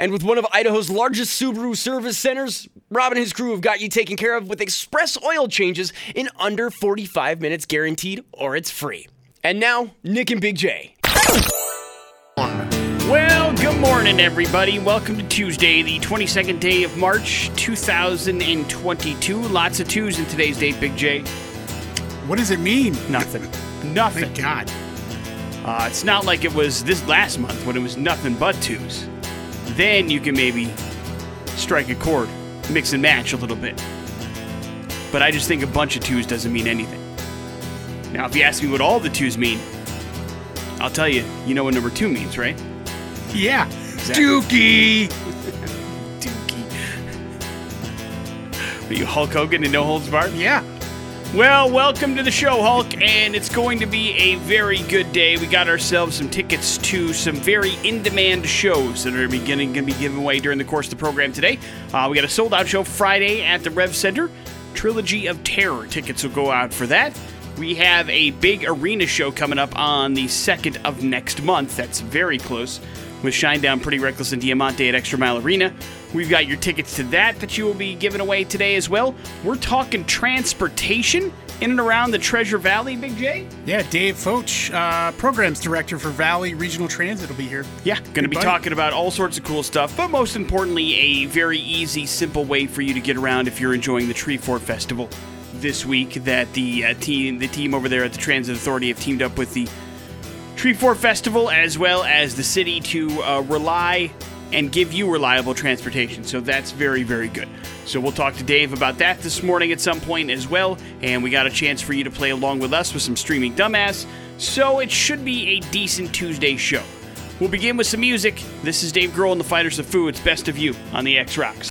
And with one of Idaho's largest Subaru service centers, Rob and his crew have got you taken care of with express oil changes in under 45 minutes guaranteed, or it's free. And now, Nick and Big J. Well, good morning, everybody. Welcome to Tuesday, the 22nd day of March, 2022. Lots of twos in today's date, Big J. What does it mean? Nothing. Nothing. Thank God. Uh, it's not like it was this last month when it was nothing but twos. Then you can maybe strike a chord, mix and match a little bit. But I just think a bunch of twos doesn't mean anything. Now, if you ask me what all the twos mean, I'll tell you, you know what number two means, right? Yeah. Exactly. Dookie. Dookie. Are you Hulk Hogan and No Holds Barred? Yeah. Well, welcome to the show, Hulk, and it's going to be a very good day. We got ourselves some tickets to some very in-demand shows that are beginning going to be given away during the course of the program today. Uh, we got a sold-out show Friday at the Rev Center. Trilogy of Terror tickets will go out for that. We have a big arena show coming up on the 2nd of next month. That's very close with Shinedown, Pretty Reckless, and Diamante at Extra Mile Arena. We've got your tickets to that that you will be giving away today as well. We're talking transportation in and around the Treasure Valley, Big J. Yeah, Dave Foch, uh, Programs Director for Valley Regional Transit, will be here. Yeah, going to be buddy. talking about all sorts of cool stuff, but most importantly, a very easy, simple way for you to get around if you're enjoying the Treefort Festival this week. That the uh, team, the team over there at the Transit Authority, have teamed up with the Treefort Festival as well as the city to uh, rely and give you reliable transportation. So that's very, very good. So we'll talk to Dave about that this morning at some point as well. And we got a chance for you to play along with us with some streaming dumbass. So it should be a decent Tuesday show. We'll begin with some music. This is Dave Grohl and the Fighters of Foo. It's Best of You on the X Rocks.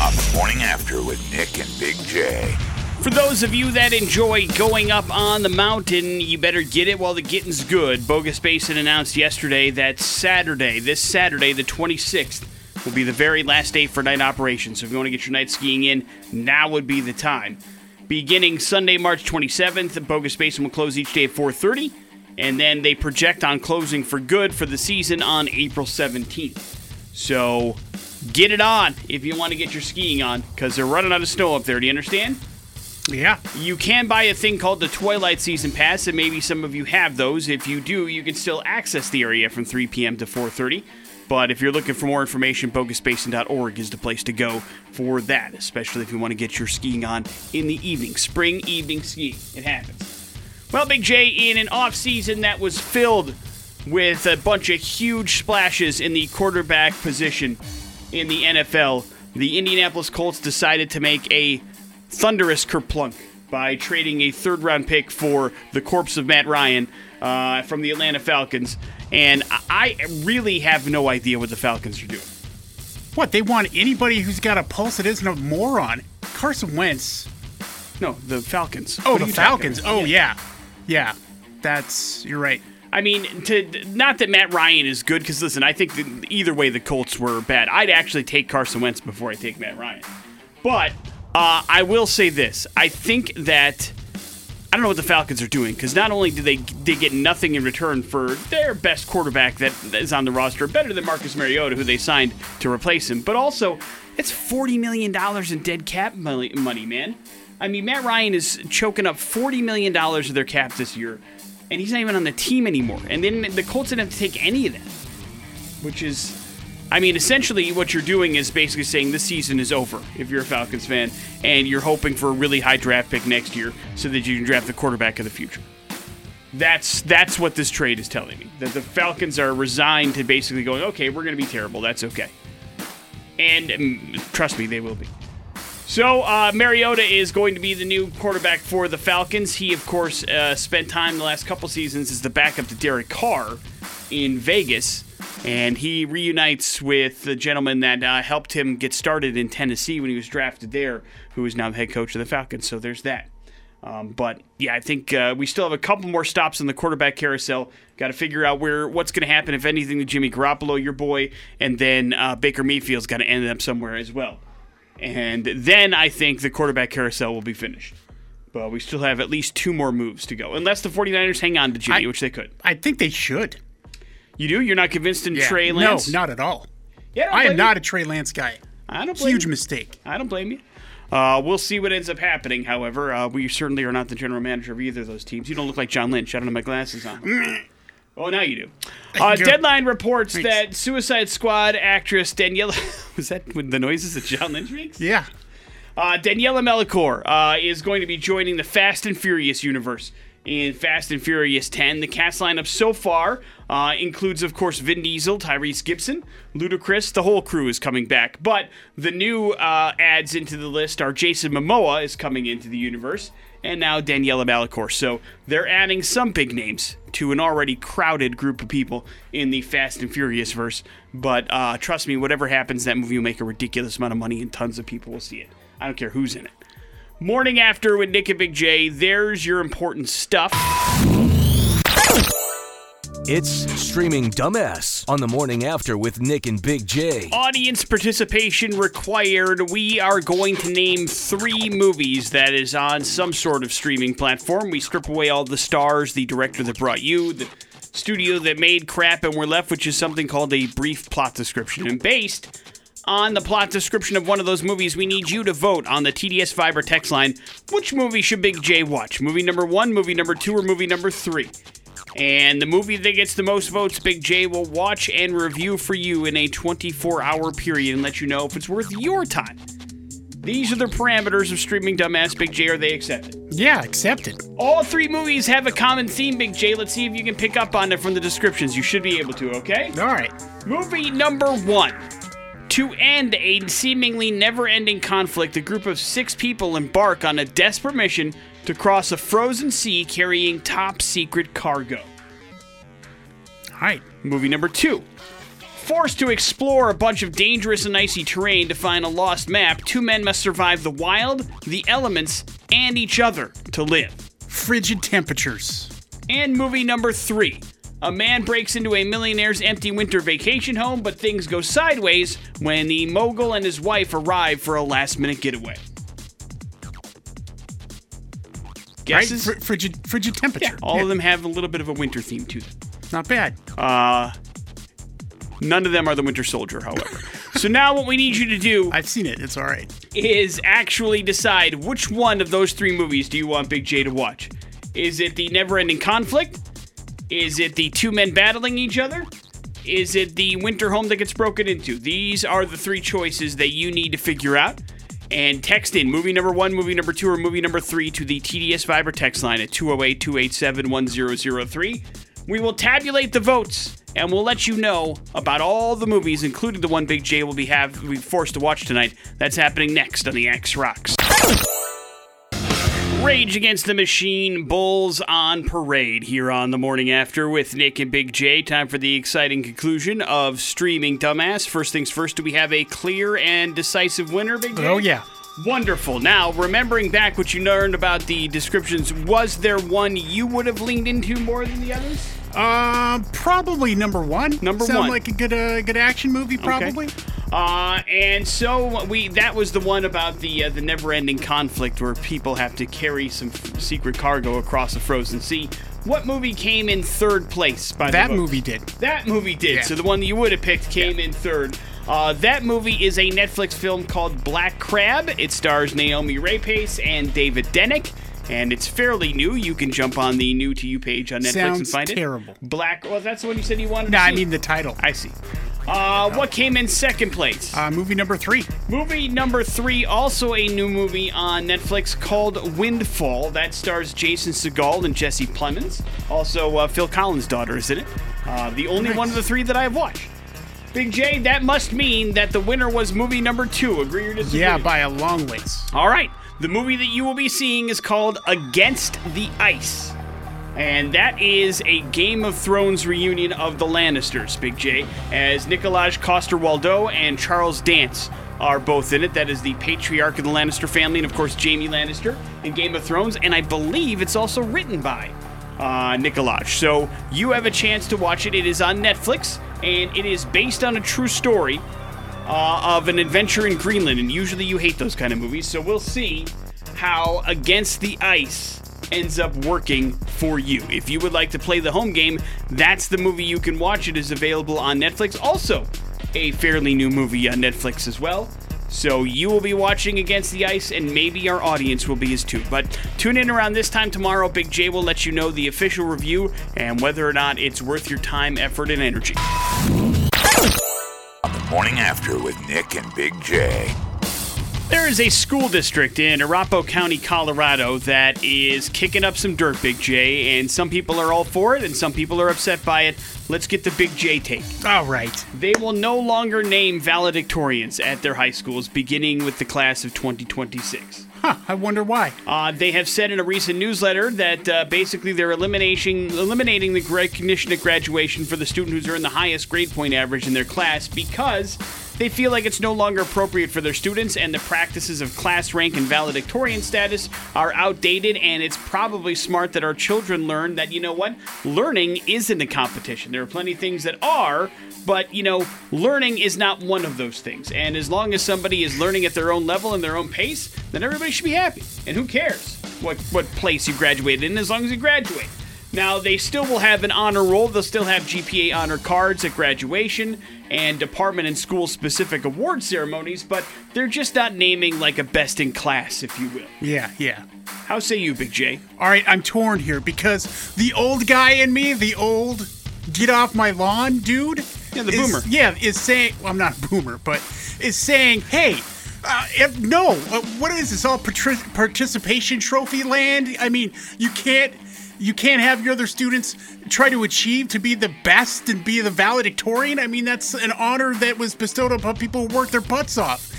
on the morning after with Nick and Big J. For those of you that enjoy going up on the mountain, you better get it while the getting's good. Bogus Basin announced yesterday that Saturday, this Saturday, the 26th, will be the very last day for night operations. So if you want to get your night skiing in, now would be the time. Beginning Sunday, March 27th, Bogus Basin will close each day at 4:30, and then they project on closing for good for the season on April 17th. So get it on if you want to get your skiing on, because they're running out of snow up there. Do you understand? Yeah. You can buy a thing called the Twilight Season Pass, and maybe some of you have those. If you do, you can still access the area from 3 p.m. to 4:30. But if you're looking for more information, bogusbasin.org is the place to go for that, especially if you want to get your skiing on in the evening, spring evening skiing. It happens. Well, Big J, in an off season that was filled with a bunch of huge splashes in the quarterback position in the NFL, the Indianapolis Colts decided to make a thunderous kerplunk by trading a third round pick for the corpse of Matt Ryan uh, from the Atlanta Falcons. And I really have no idea what the Falcons are doing. What? They want anybody who's got a pulse that isn't a moron. Carson Wentz. No, the Falcons. Oh, What the Falcons. Oh, yeah. Yeah. That's, you're right. I mean, to not that Matt Ryan is good, because listen, I think either way the Colts were bad. I'd actually take Carson Wentz before I take Matt Ryan. But uh, I will say this: I think that I don't know what the Falcons are doing because not only do they they get nothing in return for their best quarterback that is on the roster, better than Marcus Mariota, who they signed to replace him, but also it's forty million dollars in dead cap money, money, man. I mean, Matt Ryan is choking up forty million dollars of their cap this year, and he's not even on the team anymore. And then the Colts didn't have to take any of that, which is. I mean, essentially, what you're doing is basically saying this season is over if you're a Falcons fan, and you're hoping for a really high draft pick next year so that you can draft the quarterback of the future. That's that's what this trade is telling me. That the Falcons are resigned to basically going, okay, we're going to be terrible. That's okay. And um, trust me, they will be. So uh, Mariota is going to be the new quarterback for the Falcons. He, of course, uh, spent time the last couple seasons as the backup to Derek Carr in Vegas. And he reunites with the gentleman that uh, helped him get started in Tennessee when he was drafted there, who is now the head coach of the Falcons. So there's that. Um, but yeah, I think uh, we still have a couple more stops in the quarterback carousel. Got to figure out where what's going to happen, if anything, to Jimmy Garoppolo, your boy, and then uh, Baker Mayfield's got to end up somewhere as well. And then I think the quarterback carousel will be finished. But we still have at least two more moves to go, unless the 49ers hang on to Jimmy, I- which they could. I think they should. You do? You're not convinced in Trey Lance? No, not at all. Yeah, I am you. not a Trey Lance guy. I don't blame Huge you. mistake. I don't blame you. Uh, we'll see what ends up happening. However, uh, we certainly are not the general manager of either of those teams. You don't look like John Lynch. I don't have my glasses on. oh, now you do. Uh, Deadline reports Thanks. that Suicide Squad actress Daniela was that with the noises that John Lynch makes? Yeah. Uh, Daniela Melchior uh, is going to be joining the Fast and Furious universe in Fast and Furious 10. The cast lineup so far uh, includes, of course, Vin Diesel, Tyrese Gibson, Ludacris. The whole crew is coming back. But the new uh, adds into the list are Jason Momoa is coming into the universe, and now Daniela Melchior. So they're adding some big names to an already crowded group of people in the Fast and Furious verse. But uh, trust me, whatever happens, that movie will make a ridiculous amount of money, and tons of people will see it. I don't care who's in it. Morning after with Nick and Big J. There's your important stuff. It's streaming dumbass on the morning after with Nick and Big J. Audience participation required. We are going to name three movies that is on some sort of streaming platform. We strip away all the stars, the director that brought you, the studio that made crap, and we're left with just something called a brief plot description. And based on the plot description of one of those movies, we need you to vote on the TDS Fiber text line. Which movie should Big J watch? Movie number one, movie number two, or movie number three? And the movie that gets the most votes, Big J will watch and review for you in a 24 hour period and let you know if it's worth your time. These are the parameters of streaming Dumbass Big J. Are they accepted? Yeah, accepted. All three movies have a common theme, Big J. Let's see if you can pick up on it from the descriptions. You should be able to, okay? All right. Movie number one. To end a seemingly never ending conflict, a group of six people embark on a desperate mission to cross a frozen sea carrying top secret cargo. All right. Movie number two. Forced to explore a bunch of dangerous and icy terrain to find a lost map, two men must survive the wild, the elements, and each other to live. Frigid temperatures. And movie number three. A man breaks into a millionaire's empty winter vacation home, but things go sideways when the mogul and his wife arrive for a last minute getaway. Guesses? Right? Fr- frigid, frigid temperature. yeah, all Yeah, of them have a little bit of a winter theme to them. Not bad. Uh, none of them are the Winter Soldier, however. so now what we need you to do I've seen it. It's all right. is actually decide which one of those three movies do you want Big J to watch? Is it the never ending conflict? Is it the two men battling each other? Is it the winter home that gets broken into? These are the three choices that you need to figure out. And text in movie number one, movie number two, or movie number three to the TDS Fiber text line at 208 287 1003. We will tabulate the votes and we'll let you know about all the movies, including the one Big J will be have be forced to watch tonight. That's happening next on the X Rocks. Rage Against the Machine Bulls on parade here on the morning after with Nick and Big J. Time for the exciting conclusion of streaming Dumbass. First things first, do we have a clear and decisive winner, Big J? Oh, yeah. Wonderful. Now, remembering back what you learned about the descriptions, was there one you would have leaned into more than the others? Uh, probably number one. Number Sound one. like a good, uh, good action movie, probably. Uh, and so we that was the one about the uh, the never-ending conflict where people have to carry some f- secret cargo across the frozen sea. What movie came in third place by That the vote? movie did. That movie did. Yeah. So the one that you would have picked came in third. Uh, that movie is a Netflix film called Black Crab. It stars Naomi Rapace and David Denick. And it's fairly new. You can jump on the new to you page on Netflix and find terrible. it. Terrible. Black. Well, that's the one you said you wanted. No, I mean the title. I see. Uh, what came in second place? Uh, movie number three. Movie number three, also a new movie on Netflix called Windfall. That stars Jason Segel and Jesse Plemons. Also, uh, Phil Collins' daughter is in it. Uh, the only Nice. one of the three that I have watched. Big J, that must mean that the winner was movie number two. Agree or disagree? Yeah, by a long ways. All right. The movie that you will be seeing is called Against the Ice. And that is a Game of Thrones reunion of the Lannisters, Big J, as Nikolaj Coster-Waldau and Charles Dance are both in it. That is the patriarch of the Lannister family, and of course Jaime Lannister in Game of Thrones. And I believe it's also written by uh, Nikolaj. So you have a chance to watch it. It is on Netflix, and it is based on a true story uh, of an adventure in Greenland. And usually you hate those kind of movies, so we'll see how Against the Ice ends up working for you. If you would like to play the home game, that's the movie you can watch. It is available on Netflix. Also, a fairly new movie on Netflix as well. So you will be watching Against the Ice, and maybe our audience will be as too. But tune in around this time tomorrow. Big J will let you know the official review and whether or not it's worth your time, effort, and energy. On the morning after with Nick and Big J. There is a school district in Arapahoe County, Colorado that is kicking up some dirt, Big J, and some people are all for it and some people are upset by it. Let's get the Big J take. All right. They will no longer name valedictorians at their high schools beginning with the class of 2026. Huh, I wonder why. Uh, they have said in a recent newsletter that uh, basically they're eliminating eliminating the recognition at graduation for the student who's earned the highest grade point average in their class because they feel like it's no longer appropriate for their students and the practices of class rank and valedictorian status are outdated and it's probably smart that our children learn that you know what? Learning isn't a competition. There are plenty of things that are but you know learning is not one of those things. And as long as somebody is learning at their own level and their own pace then everybody should be happy. And who cares what what place you graduated in as long as you graduate now, they still will have an honor roll. They'll still have GPA honor cards at graduation and department and school specific award ceremonies, but they're just not naming like a best in class, if you will. Yeah, yeah. How say you, Big J? All right, I'm torn here because the old guy in me, the old get off my lawn dude, Yeah, the is- boomer. yeah, is saying, well, I'm not a boomer, but is saying, hey, uh, if, no, uh, what is this? All participation trophy land? I mean, you can't. You can't have your other students try to achieve to be the best and be the valedictorian. I mean, that's an honor that was bestowed upon people who worked their butts off.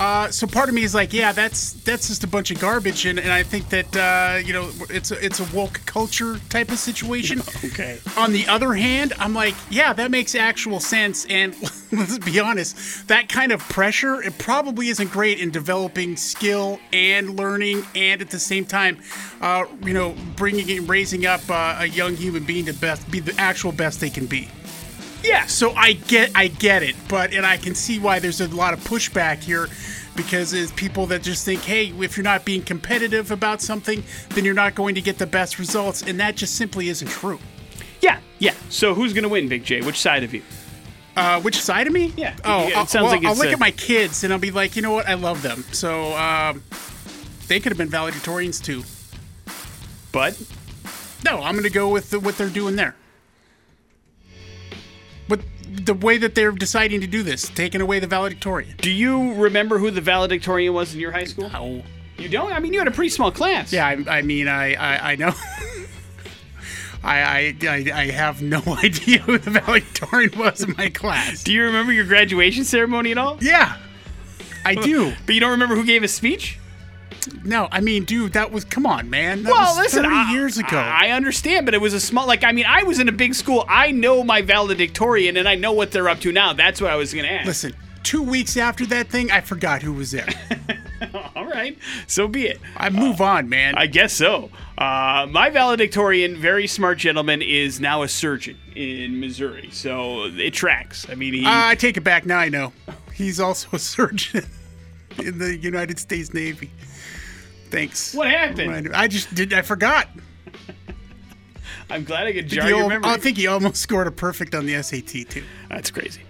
Uh, so part of me is like, yeah, that's that's just a bunch of garbage, and, and I think that uh, you know it's a, it's a woke culture type of situation. Okay. On the other hand, I'm like, yeah, that makes actual sense, and let's be honest, that kind of pressure it probably isn't great in developing skill and learning, and at the same time, uh, you know, bringing and raising up uh, a young human being to best be the actual best they can be. Yeah. So I get I get it, but and I can see why there's a lot of pushback here because it's people that just think, hey, if you're not being competitive about something, then you're not going to get the best results, and that just simply isn't true. Yeah, yeah. So who's going to win, Big J? Which side of you? Uh, which side of me? Yeah, Oh, it uh, sounds well, like I'll look a- at my kids and I'll be like, you know what? I love them. So um, they could have been valedictorians too. But No, I'm going to go with the, what they're doing there. But the way that they're deciding to do this, taking away the valedictorian. do you remember who the valedictorian was in your high school? Oh. You don't? I mean, you had a pretty small class. Yeah, I, I mean, I, I, I know. I, I, I, I have no idea who the valedictorian was in my class. Do you remember your graduation ceremony at all? Yeah, I do. But you don't remember who gave a speech? No, I mean, dude, that was come on, man. That well, was listen, 30 I, years ago. I understand, but it was a small. Like, I mean, I was in a big school. I know my valedictorian, and I know what they're up to now. That's what I was going to ask. Listen, two weeks after that thing, I forgot who was there. All right, so be it. I move on, man. I guess so. Uh, my valedictorian, very smart gentleman, is now a surgeon in Missouri, so it tracks. I mean, he. Uh, I take it back. Now I know. He's also a surgeon in the United States Navy. Thanks. What happened? I just did. I forgot. I'm glad I could jar your memory. I think he almost scored a perfect on the SAT too. That's crazy.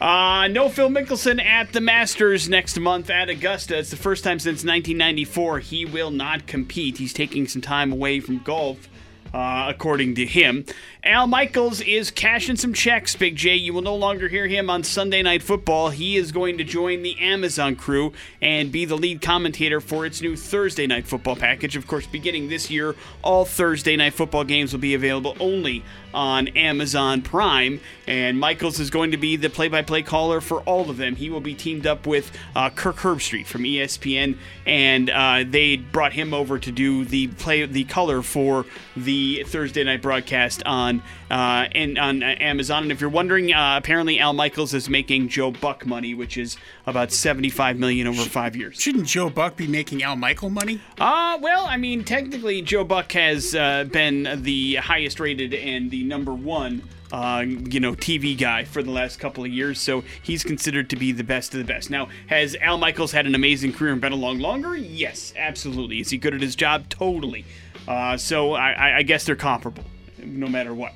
Uh, no Phil Mickelson at the Masters next month at Augusta. It's the first time since 1994 he will not compete. He's taking some time away from golf. Uh, according to him, Al Michaels is cashing some checks. Big J, you will no longer hear him on Sunday Night Football. He is going to join the Amazon crew and be the lead commentator for its new Thursday Night Football package. Of course, beginning this year, all Thursday Night Football games will be available only on Amazon Prime. And Michaels is going to be the play by play caller for all of them. He will be teamed up with uh, Kirk Herbstreit from ESPN, and uh, they brought him over to do the play the color for the Thursday night broadcast on uh, and on Amazon. And if you're wondering, uh, apparently Al Michaels is making Joe Buck money, which is about 75 million over five years. Shouldn't Joe Buck be making Al Michael money? Uh, well, I mean, technically, Joe Buck has uh, been the highest rated and the number one. Uh, you know, TV guy for the last couple of years, so he's considered to be the best of the best. Now, has Al Michaels had an amazing career and been along longer? Yes, absolutely. Is he good at his job? Totally. Uh, so I, I guess they're comparable, no matter what.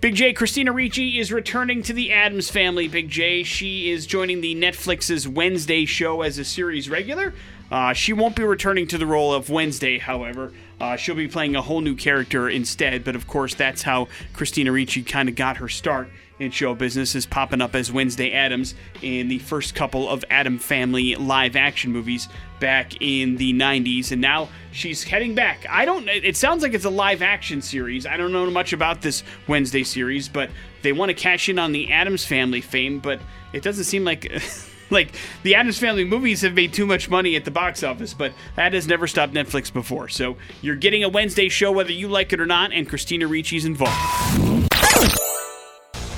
Big J, Christina Ricci is returning to the Addams family. Big J, she is joining the Netflix's Wednesday show as a series regular. Uh, she won't be returning to the role of Wednesday, however. Uh, she'll be playing a whole new character instead, but of course, that's how Christina Ricci kind of got her start in show business, is popping up as Wednesday Addams in the first couple of Adam Family live action movies back in the 90s, and now she's heading back. I don't, it sounds like it's a live action series. I don't know much about this Wednesday series, but they want to cash in on the Addams Family fame, but it doesn't seem like. like the Addams Family movies have made too much money at the box office, but that has never stopped Netflix before. So you're getting a Wednesday show whether you like it or not, and Christina Ricci's involved.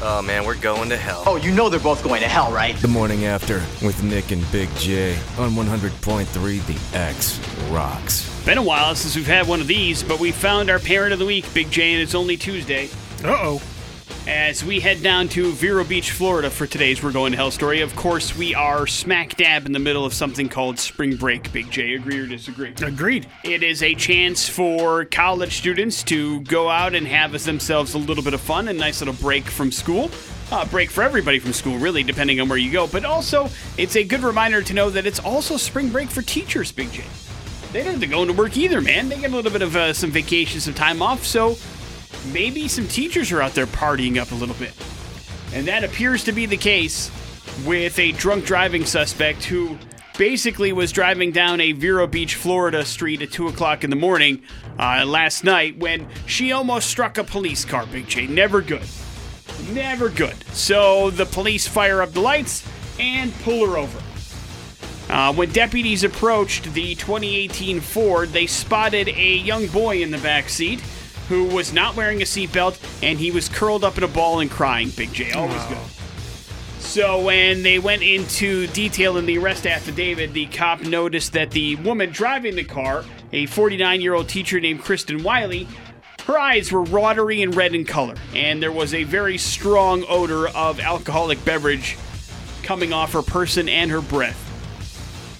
Oh man, we're going to hell. Oh, you know they're both going to hell, right? The morning after with Nick and Big J on 100.3 The X rocks. Been a while since we've had one of these, but we found our parent of the week, Big J, and it's only Tuesday. Uh oh. As we head down to Vero Beach, Florida for today's We're Going to Hell story, of course, we are smack dab in the middle of something called spring break. Big J, agree or disagree? Agreed. It is a chance for college students to go out and have themselves a little bit of fun, a nice little break from school. Uh, break for everybody from school, really, depending on where you go. But also, it's a good reminder to know that it's also spring break for teachers, Big J. They don't have to go into work either, man. They get a little bit of uh, some vacation, some time off. So maybe some teachers are out there partying up a little bit. And that appears to be the case with a drunk driving suspect who basically was driving down a Vero Beach, Florida street at 2 o'clock in the morning uh, last night when she almost struck a police car, Big J. Never good. Never good. So the police fire up the lights and pull her over. Uh, when deputies approached the 2018 Ford, they spotted a young boy in the back seat who was not wearing a seatbelt and he was curled up in a ball and crying. Big J, always good. So when they went into detail in the arrest affidavit, the cop noticed that the woman driving the car, a 49-year-old teacher named Kristen Wiley, her eyes were watery and red in color, and there was a very strong odor of alcoholic beverage coming off her person and her breath.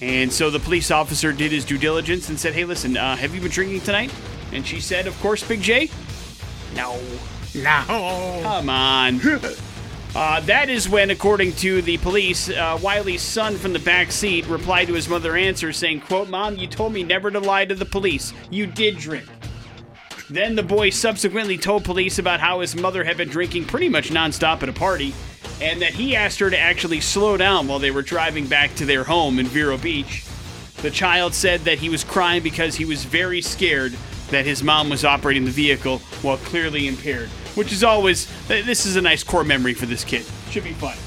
And so the police officer did his due diligence and said, "Hey, listen, uh, have you been drinking tonight?" And she said, "Of course, Big J." No. No. Come on. Uh, that is when, according to the police, uh, Wiley's son from the back seat replied to his mother answer saying, quote, Mom, you told me never to lie to the police. You did drink. Then the boy subsequently told police about how his mother had been drinking pretty much nonstop at a party, and that he asked her to actually slow down while they were driving back to their home in Vero Beach. The child said that he was crying because he was very scared that his mom was operating the vehicle while clearly impaired, which is always, this is a nice core memory for this kid. Should be fun.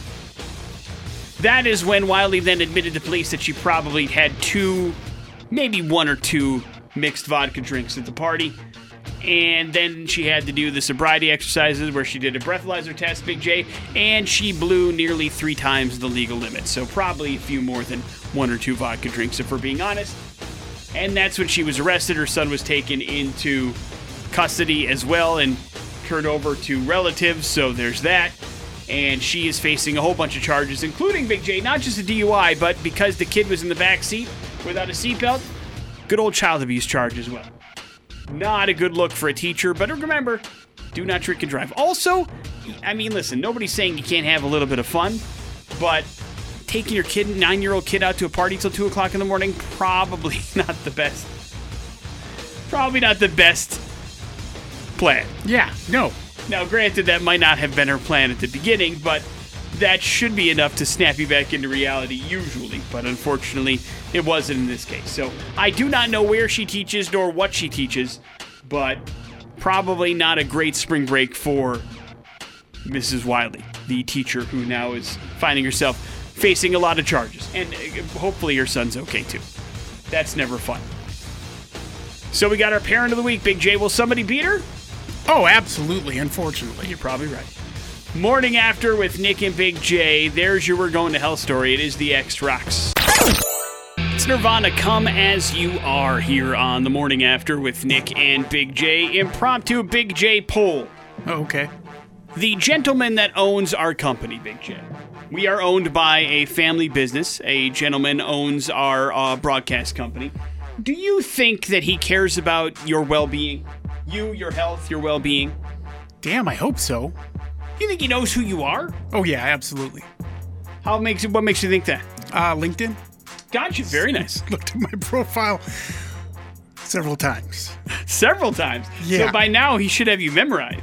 That is when Wiley then admitted to police that she probably had two, maybe one or two mixed vodka drinks at the party. And then she had to do the sobriety exercises where she did a breathalyzer test, Big J, and she blew nearly three times the legal limit. So probably a few more than one or two vodka drinks, if we're being honest. And that's when she was arrested. Her son was taken into custody as well and turned over to relatives. So there's that. And she is facing a whole bunch of charges, including Big J, not just a DUI, but because the kid was in the back seat without a seatbelt, good old child abuse charge as well. Not a good look for a teacher, but remember, do not drink and drive. Also, I mean, listen, nobody's saying you can't have a little bit of fun, but taking your kid, nine year old kid, out to a party till 2 o'clock in the morning, probably not the best. Probably not the best plan. Yeah, no. Now, granted, that might not have been her plan at the beginning, but that should be enough to snap you back into reality usually, but unfortunately, it wasn't in this case. So I do not know where she teaches nor what she teaches, but probably not a great spring break for Mrs. Wiley, the teacher who now is finding herself facing a lot of charges. And uh, hopefully your son's okay too. That's never fun. So we got our parent of the week, Big J. Will somebody beat her? Oh, absolutely. Unfortunately. You're probably right. Morning after with Nick and Big J. There's your We're Going to Hell story. It is the X Rocks. It's Nirvana, come as you are here on the morning after with Nick and Big J. Impromptu Big J poll. Oh, okay. The gentleman that owns our company, Big J. We are owned by a family business. A gentleman owns our uh, broadcast company. Do you think that he cares about your well being? You, your health, your well being? Damn, I hope so. You think he knows who you are? Oh yeah, absolutely. How makes what makes you think that? Uh, LinkedIn. Gotcha. Very nice. Looked at my profile several times. Several times. Yeah. So by now he should have you memorized.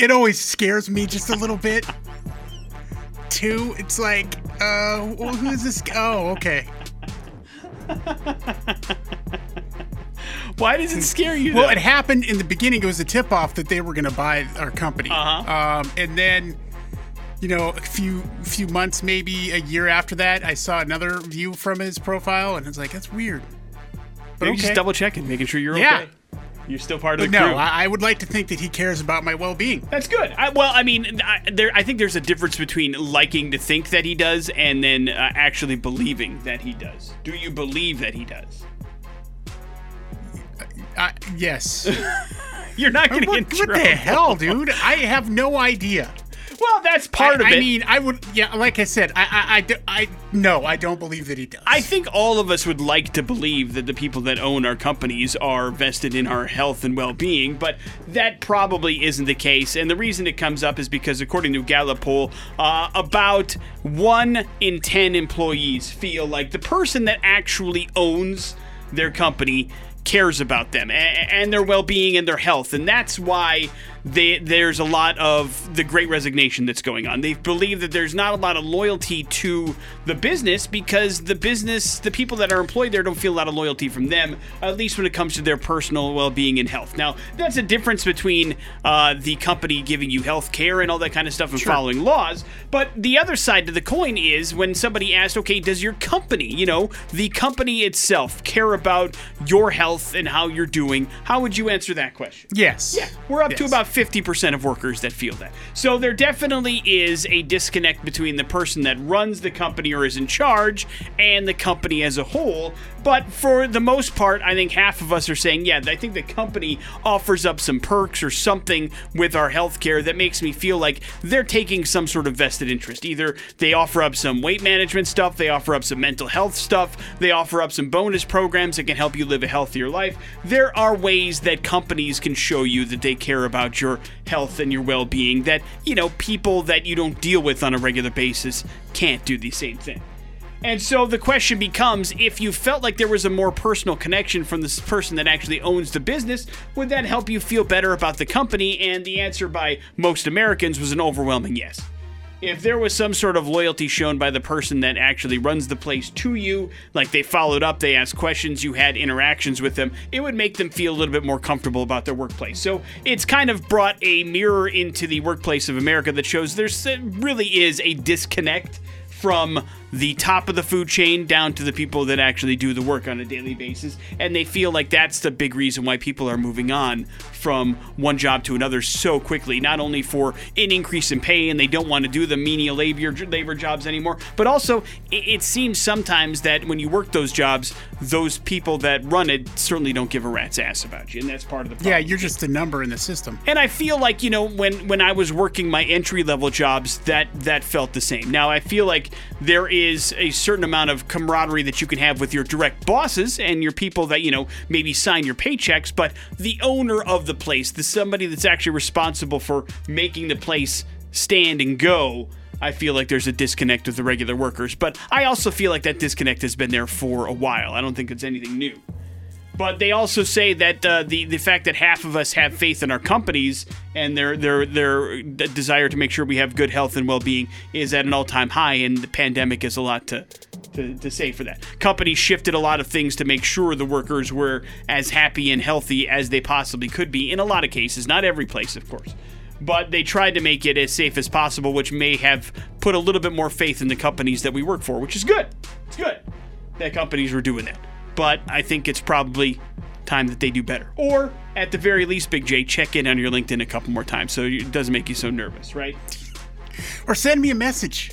It always scares me just a little bit. Two, it's like, uh, well, who is this? Oh, okay. Why does it scare you? Well, though? it happened in the beginning. It was a tip off that they were going to buy our company. Uh-huh. Um, and then, you know, a few few months, maybe a year after that, I saw another view from his profile, and it's like that's weird. But Maybe okay. just double checking, making sure you're Yeah. okay. You're still part of But the no, crew. I, I would like to think that he cares about my well-being. That's good. I, well, I mean, I, there. I think there's a difference between liking to think that he does and then uh, actually believing that he does. Do you believe that he does? Uh, yes. You're not what, getting in what the hell, dude? I have no idea. Well, that's part I, of it. I mean, I would. Yeah, like I said, I, I, I, I, no, I don't believe that he does. I think all of us would like to believe that the people that own our companies are vested in our health and well being, but that probably isn't the case. And the reason it comes up is because, according to Gallup poll, uh, about one in 10 employees feel like the person that actually owns their company cares about them and their well-being and their health and that's why they, there's a lot of the great resignation that's going on. They believe that there's not a lot of loyalty to the business because the business the people that are employed there don't feel a lot of loyalty from them at least when it comes to their personal well-being and health. Now that's a difference between uh, the company giving you health care and all that kind of stuff and following laws but the other side to the coin is when somebody asks, okay does your company you know the company itself care about your health and how you're doing? How would you answer that question? Yes. yeah, we're up to about 50% of workers that feel that. So there definitely is a disconnect between the person that runs the company or is in charge and the company as a whole. But for the most part, I think half of us are saying, yeah, I think the company offers up some perks or something with our healthcare that makes me feel like they're taking some sort of vested interest. Either they offer up some weight management stuff, they offer up some mental health stuff, they offer up some bonus programs that can help you live a healthier life. There are ways that companies can show you that they care about your health and your well being that, you know, people that you don't deal with on a regular basis can't do the same thing. And so the question becomes if you felt like there was a more personal connection from this person that actually owns the business, would that help you feel better about the company? And the answer by most Americans was an overwhelming yes. If there was some sort of loyalty shown by the person that actually runs the place to you, like they followed up, they asked questions, you had interactions with them, it would make them feel a little bit more comfortable about their workplace. So it's kind of brought a mirror into the workplace of America that shows there really is a disconnect from the top of the food chain down to the people that actually do the work on a daily basis. And they feel like that's the big reason why people are moving on from one job to another so quickly, not only for an increase in pay and they don't want to do the menial labor, labor jobs anymore, but also it, it seems sometimes that when you work those jobs, those people that run it certainly don't give a rat's ass about you. And that's part of the problem. Yeah, you're just a number in the system. And I feel like you know when when I was working my entry level jobs, that that felt the same. Now I feel like there is a certain amount of camaraderie that you can have with your direct bosses and your people that you know maybe sign your paychecks, but the owner of the place, the somebody that's actually responsible for making the place stand and go. I feel like there's a disconnect with the regular workers, but I also feel like that disconnect has been there for a while. I don't think it's anything new. But they also say that uh, the the fact that half of us have faith in our companies and their their their desire to make sure we have good health and well being is at an all time high, and the pandemic is a lot to to, to say for that. Companies shifted a lot of things to make sure the workers were as happy and healthy as they possibly could be in a lot of cases, not every place, of course. But they tried to make it as safe as possible, which may have put a little bit more faith in the companies that we work for, which is good. It's good that companies were doing that. But I think it's probably time that they do better. Or, at the very least, Big J, check in on your LinkedIn a couple more times so it doesn't make you so nervous, right? Or send me a message.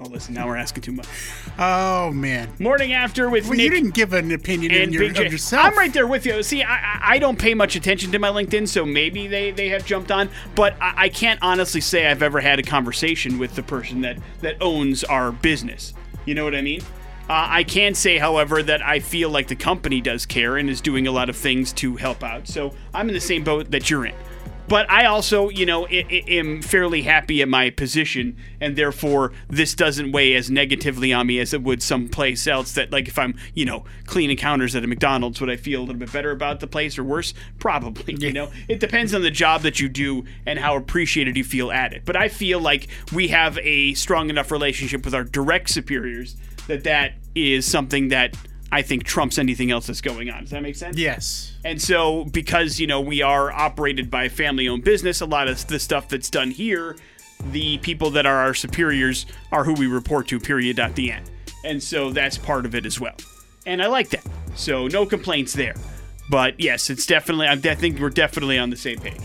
Oh, listen, now we're asking too much. Oh man. Morning after with Well, Nick you didn't give an opinion in and your, of yourself. I'm right there with you. See, I, I- I don't pay much attention to my LinkedIn, so maybe they, they have jumped on, but I, I can't honestly say I've ever had a conversation with the person that, that owns our business. You know what I mean? Uh, I can say, however, that I feel like the company does care and is doing a lot of things to help out. So I'm in the same boat that you're in. But I also, you know, I, I am fairly happy at my position, and therefore this doesn't weigh as negatively on me as it would someplace else. That, like, if I'm, you know, cleaning counters at a McDonald's, would I feel a little bit better about the place or worse? Probably. You know, it depends on the job that you do and how appreciated you feel at it. But I feel like we have a strong enough relationship with our direct superiors that that is something that I think trumps anything else that's going on. Does that make sense? yes. And so, because, you know, we are operated by a family owned business, a lot of the stuff that's done here, the people that are our superiors are who we report to, period, at the end. And so that's part of it as well. And I like that. So, no complaints there. But yes, it's definitely, I think we're definitely on the same page.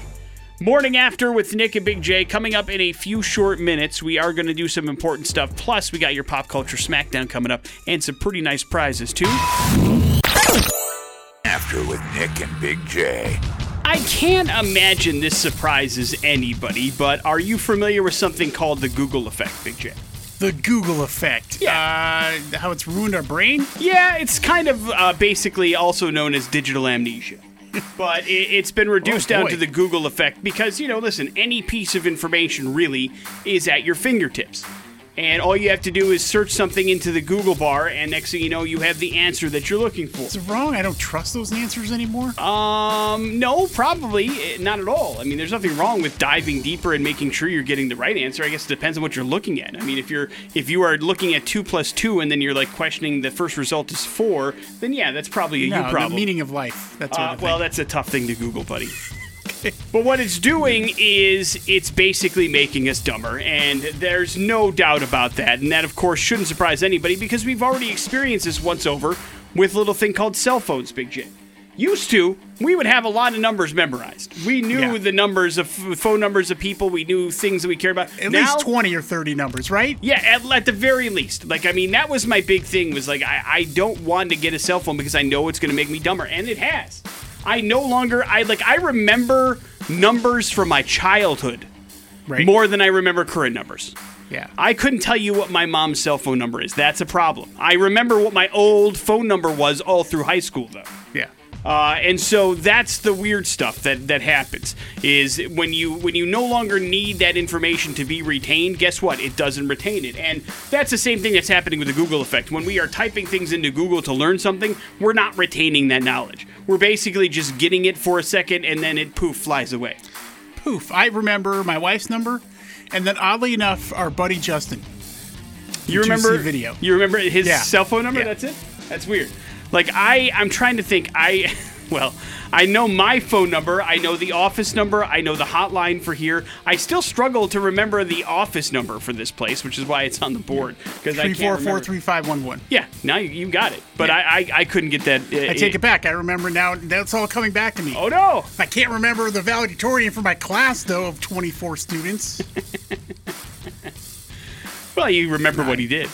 Morning after with Nick and Big J coming up in a few short minutes. We are going to do some important stuff. Plus, we got your pop culture smackdown coming up and some pretty nice prizes, too. After with Nick and Big J. I can't imagine this surprises anybody, but are you familiar with something called the Google effect, Big J? The Google effect. Yeah. Uh, how it's ruined our brain. Yeah, it's kind of uh, basically also known as digital amnesia. But it, it's been reduced Oh, down to the Google effect because, you know, listen, any piece of information really is at your fingertips. And all you have to do is search something into the Google bar, and next thing you know, you have the answer that you're looking for. Is wrong? I don't trust those answers anymore. Um, no, probably eh, not at all. I mean, there's nothing wrong with diving deeper and making sure you're getting the right answer. I guess it depends on what you're looking at. I mean, if you're if you are looking at two plus two and then you're like questioning the first result is four, then yeah, that's probably a no, you problem. the meaning of life. That's Uh, what. well, that's a tough thing to Google, buddy. But what it's doing is it's basically making us dumber, and there's no doubt about that. And that, of course, shouldn't surprise anybody because we've already experienced this once over with a little thing called cell phones, Big J. Used to, we would have a lot of numbers memorized. We knew Yeah. the numbers of phone numbers of people. We knew things that we cared about. at Now- least twenty or thirty numbers, right? yeah, at, at the very least. Like, I mean, that was my big thing. Was like, I, I don't want to get a cell phone because I know it's going to make me dumber, and it has. I no longer. I like. I remember numbers from my childhood Right. more than I remember current numbers. Yeah. I couldn't tell you what my mom's cell phone number is. That's a problem. I remember what my old phone number was all through high school, though. Uh, and so that's the weird stuff that, that happens is when you when you no longer need that information to be retained guess what it doesn't retain it and that's the same thing that's happening with the google effect when we are typing things into google to learn something we're not retaining that knowledge we're basically just getting it for a second and then it poof flies away Poof. I remember my wife's number, and then oddly enough, our buddy Justin. you 2C remember video. you remember his Yeah. cell phone number Yeah. that's it that's weird like i i'm trying to think i well i know my phone number i know the office number i know the hotline for here i still struggle to remember the office number for this place which is why it's on the board because i Three can't four four three five one one. yeah now you, you got it but Yeah. I, I i couldn't get that uh, I take it back. I remember now. That's all coming back to me. oh no I can't remember the valedictorian for my class though of 24 students. well you remember what he did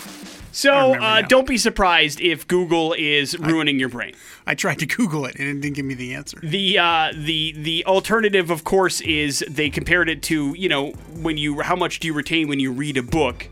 so uh, don't be surprised if google is ruining your brain. I tried to Google it and it didn't give me the answer. The uh, the the alternative, of course, is they compared it to you know when you how much do you retain when you read a book,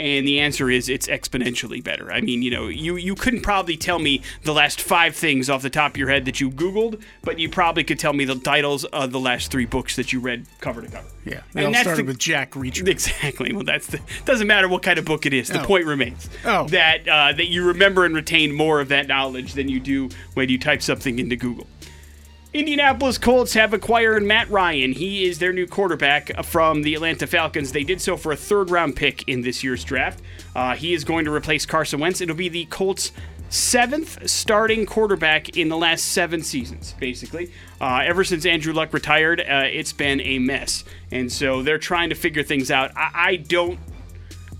and the answer is it's exponentially better. I mean, you know, you you couldn't probably tell me the last five things off the top of your head that you Googled, but you probably could tell me the titles of the last three books that you read cover to cover. Yeah. They And all that's started the- with Jack Reacher. Exactly. Well, that's the doesn't matter what kind of book it is. The Oh. point remains Oh. that uh, that you remember and retain more of that knowledge than you do when you type something into Google. Indianapolis Colts have acquired Matt Ryan. He is their new quarterback from the Atlanta Falcons. They did so for a third round pick in this year's draft. Uh, he is going to replace Carson Wentz. It'll be the Colts' seventh starting quarterback in the last seven seasons, basically. Uh, ever since Andrew Luck retired, uh, it's been a mess. And so they're trying to figure things out. I, I don't.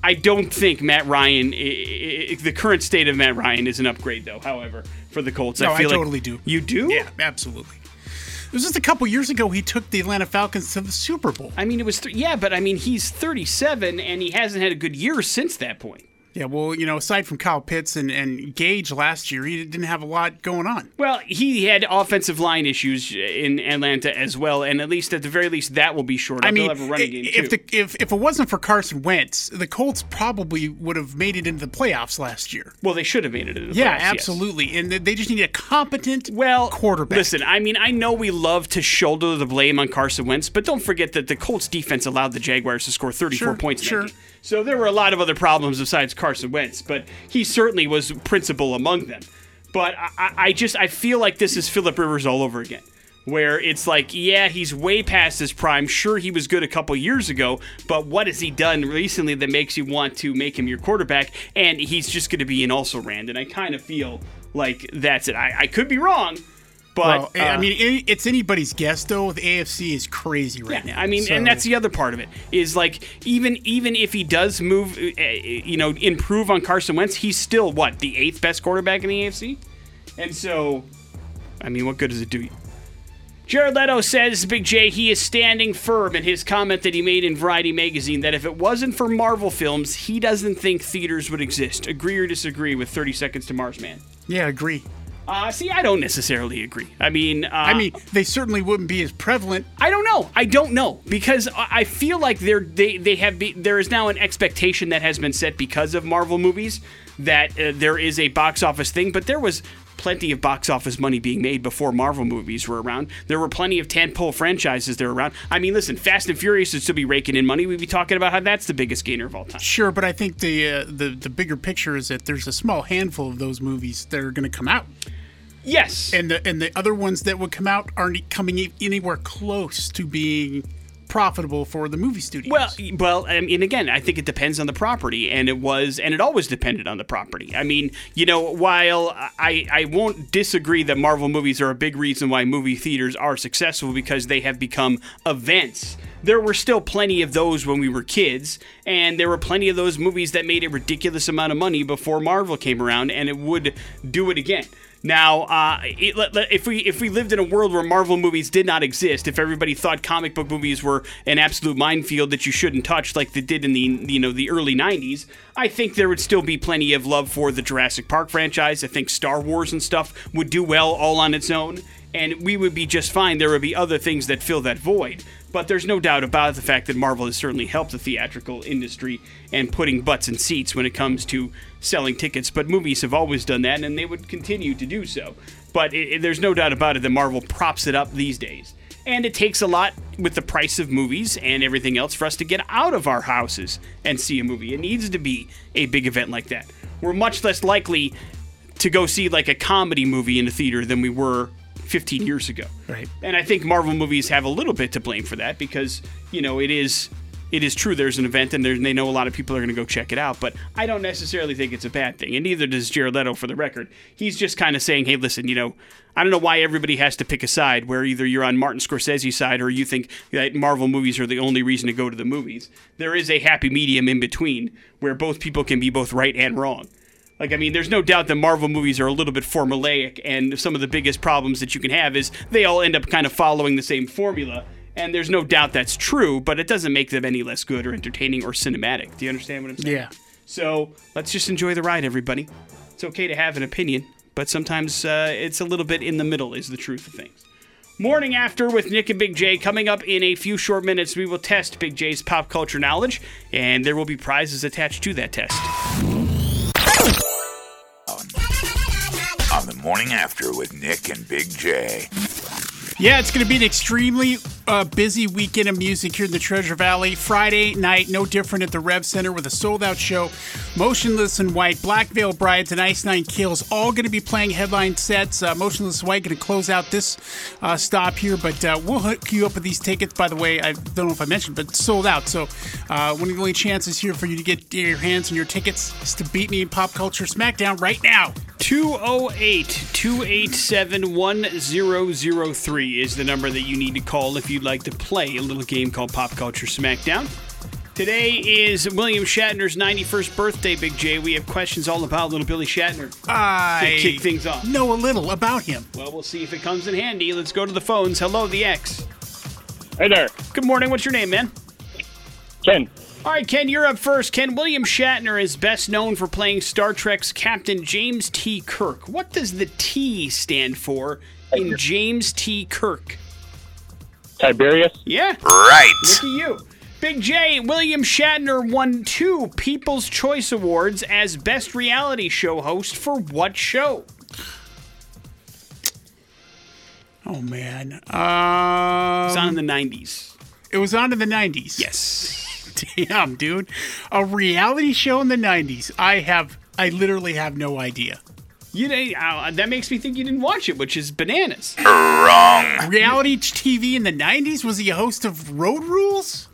I don't think Matt Ryan, i- i- the current state of Matt Ryan, is an upgrade, though. However, for the Colts, No, I feel I like totally do. You do? Yeah, absolutely. It was just a couple years ago he took the Atlanta Falcons to the Super Bowl. I mean, it was th- yeah, but I mean, he's 37 and he hasn't had a good year since that point. Yeah, well, you know, aside from Kyle Pitts and, and Gage last year, he didn't have a lot going on. Well, he had offensive line issues in Atlanta as well, and at least at the very least, that will be short. I mean, have a running game if too. the if, if it wasn't for Carson Wentz, the Colts probably would have made it into the playoffs last year. well, they should have made it in the Yeah, playoffs, yes. absolutely. And they- just need a competent Well, quarterback. Listen, I mean, I know we love to shoulder the blame on Carson Wentz, but don't forget that the Colts defense allowed the Jaguars to score 34 Sure, points in sure. game. So there were a lot of other problems besides Carson Wentz, but he certainly was principal among them. But I, I- just I feel like this is Philip Rivers all over again. Where it's like, yeah, he's way past his prime. Sure, he was good a couple years ago, but what has he done recently that makes you want to make him your quarterback? And he's just going to be an also ran. And I kind of feel like that's it. I, I could be wrong, but well, I uh, mean, it's anybody's guess though. The AFC is crazy right yeah, now. I mean, So- and that's the other part of it is like even even if he does move, uh, you know, improve on Carson Wentz, he's still what the eighth best quarterback in the AFC, and so, I mean, what good does it do you? Jared Leto says, Big J, he is standing firm in his comment that he made in Variety magazine that if it wasn't for Marvel films, he doesn't think theaters would exist. Agree or disagree with 30 Seconds to Mars Man? yeah, agree. Uh, see, I don't necessarily agree. I mean, uh, I mean, they certainly wouldn't be as prevalent. I don't know. I don't know because I feel like they're they they have be, there is now an expectation that has been set because of Marvel movies that uh, there is a box office thing, but there was plenty of box office money being made before Marvel movies were around. There were plenty of tentpole franchises that were around. I mean, listen, Fast and Furious would still be raking in money. We'd be talking about how that's the biggest gainer of all time. Sure, but I think the uh, the the bigger picture is that there's a small handful of those movies that are going to come out, Yes. and the and the other ones that would come out aren't coming anywhere close to being profitable for the movie studios. Well, well, I mean, again, I think it depends on the property, and it was, and it always depended on the property. I mean, you know, while I I won't disagree that Marvel movies are a big reason why movie theaters are successful because they have become events. There were still plenty of those when we were kids, and there were plenty of those movies that made a ridiculous amount of money before Marvel came around, and it would do it again. Now, uh, it, if we if we lived in a world where Marvel movies did not exist, if everybody thought comic book movies were an absolute minefield that you shouldn't touch, like they did in the you know the early '90s, I think there would still be plenty of love for the Jurassic Park franchise. I think Star Wars and stuff would do well all on its own, and we would be just fine. There would be other things that fill that void. But there's no doubt about the fact that Marvel has certainly helped the theatrical industry and putting butts in seats when it comes to selling tickets. But movies have always done that, and they would continue to do so. But it, it- there's no doubt about it that Marvel props it up these days. And it takes a lot with the price of movies and everything else for us to get out of our houses and see a movie. It needs to be a big event like that. We're much less likely to go see like a comedy movie in a theater than we were 15 years ago. Right. And I think Marvel movies have a little bit to blame for that because, you know, it is it is true there's an event and they know a lot of people are going to go check it out, but I don't necessarily think it's a bad thing. And neither does Jared Leto for the record. He's just kind of saying, "Hey, listen, you know, I don't know why everybody has to pick a side where either you're on Martin Scorsese's side or you think that Marvel movies are the only reason to go to the movies. There is a happy medium in between where both people can be both right and wrong." Like, I mean, there's no doubt that Marvel movies are a little bit formulaic, and some of the biggest problems that you can have is they all end up kind of following the same formula. And there's no doubt that's true, but it doesn't make them any less good or entertaining or cinematic. Do you understand what I'm saying? yeah. So let's just enjoy the ride, everybody. It's okay to have an opinion, but sometimes uh, it's a little bit in the middle, is the truth of things. Morning After with Nick and Big J. Coming up in a few short minutes, we will test Big J's pop culture knowledge, and there will be prizes attached to that test. Morning after with Nick and Big J. Yeah, it's going to be an extremely a busy weekend of music here in the Treasure Valley. Friday night, no different at the Rev Center with a sold out show. Motionless in White, Black Veil Brides, and Ice Nine Kills all going to be playing headline sets. Uh, Motionless White going to close out this uh, stop here, but uh, we'll hook you up with these tickets. By the way, I don't know if I mentioned, but sold out. So uh, one of the only chances here for you to get your hands on your tickets is to beat me in Pop Culture Smackdown right now. 208 287 1003 is the number that you need to call if you'd like to play a little game called Pop Culture Smackdown. Today is William Shatner's 91st birthday, Big J. We have questions all about little Billy Shatner. I To kick things off. know a little about him. Well, we'll see if it comes in handy. Let's go to the phones. Hello, the X. Hey there, Good morning. What's your name, man? Ken. All right, Ken, you're up first. Ken, William Shatner is best known for playing Star Trek's Captain James T. Kirk. What does the T stand for in James T. Kirk? Tiberius. Yeah, Right. look at you. Big J, William Shatner won two People's Choice Awards as Best Reality Show host for what show? Oh man, It's on um, in the 90s. it was on in the '90s. Yes. Damn, dude, a reality show in the '90s. I have, I literally have no idea. You know, uh, that makes me think you didn't watch it, which is bananas. Wrong. Reality TV in the '90s. Was he a host of Road Rules?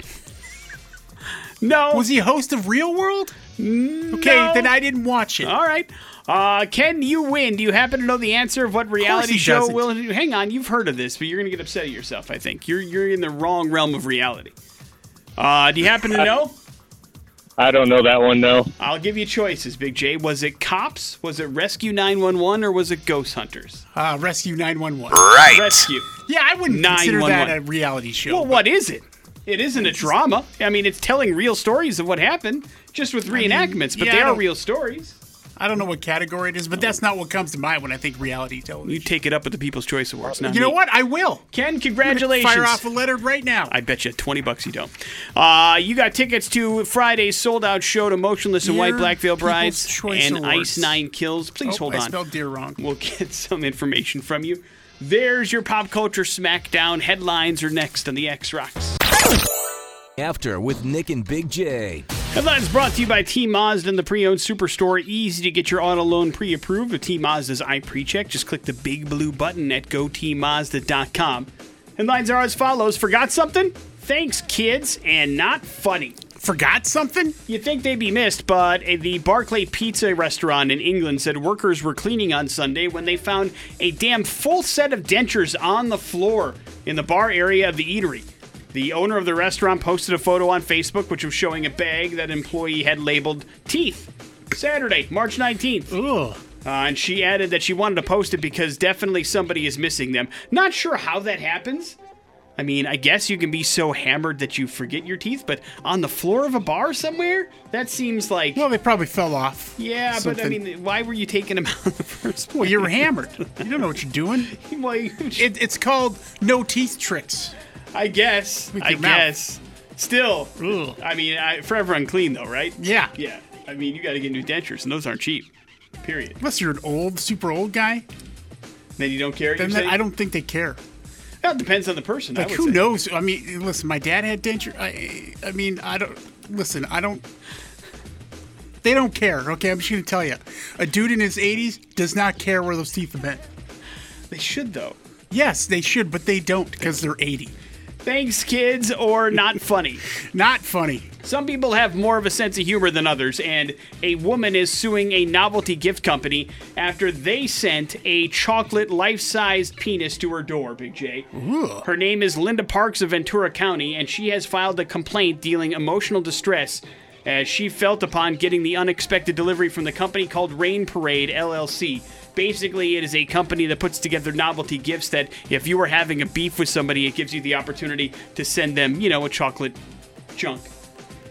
No. Was he a host of Real World? No. Okay, then I didn't watch it. All right. Uh, Ken, you win. Do you happen to know the answer of what reality he show doesn't. will? Hang on, you've heard of this, but you're gonna get upset at yourself. I think you're you're in the wrong realm of reality. Uh, do you happen to know? I don't know that one, no. I'll give you choices, Big J. Was it Cops? Was it Rescue 911? Or was it Ghost Hunters? Uh, Rescue 911. Right. Rescue. Yeah, I wouldn't consider that a reality show. Well, what is it? It isn't a drama. I mean, it's telling real stories of what happened, just with reenactments, but yeah, they are real stories. I don't know what category it is, but that's not what comes to mind when I think reality television. You take it up at the People's Choice Awards. Not You know what? I will. Ken, congratulations. Fire off a letter right now. I bet you 20 bucks you don't. Uh, you got tickets to Friday's sold out show to Motionless in White Black Veil Brides Choice and Awards. Ice Nine Kills. Please Oh, hold I on. spelled deer wrong. We'll get some information from you. There's your pop culture smackdown. Headlines are next on the X Rocks. After with Nick and Big J. Headlines brought to you by T Mazda and the pre-owned superstore. Easy to get your auto loan pre-approved with T Mazda's iPreCheck. Just click the big blue button at gotmazda.com. Headlines are as follows. Forgot something? Thanks, kids, and not funny. Forgot something? You'd think they'd be missed, but the Barclay Pizza restaurant in England said workers were cleaning on Sunday when they found a damn full set of dentures on the floor in the bar area of the eatery. The owner of the restaurant posted a photo on Facebook which was showing a bag that employee had labeled teeth. Saturday, March 19th. Ugh. Uh, and she added that she wanted to post it because definitely somebody is missing them. Not sure how that happens. I mean, I guess you can be so hammered that you forget your teeth, but on the floor of a bar somewhere? That seems like. Well, they probably fell off. yeah, but I mean, why were you taking them out in the first place? Well, you were hammered. You don't know what you're doing. Well, you- It, it's called no teeth tricks. I guess. I mouth. guess. Still. I mean, I, forever unclean, though, right? Yeah. Yeah. I mean, you got to get new dentures, and those aren't cheap. Period. Unless you're an old, super old guy, Then you don't care. then that. I don't think they care. Well, it depends on the person. I Like, who say. knows? I mean, listen, my dad had denture. I, I mean, I don't. Listen, I don't. They don't care. Okay, I'm just gonna tell you, a dude in his 80s does not care where those teeth have been. They should, though. Yes, they should, but they don't because they're 80. Thanks, kids, or not funny. Not funny. Some people have more of a sense of humor than others, and a woman is suing a novelty gift company after they sent a chocolate life sized penis to her door, Big J. Her name is Linda Parks of Ventura County, and she has filed a complaint dealing emotional distress as she felt upon getting the unexpected delivery from the company called Rain Parade LLC. Basically, it is a company that puts together novelty gifts that if you were having a beef with somebody, it gives you the opportunity to send them, you know, a chocolate chunk.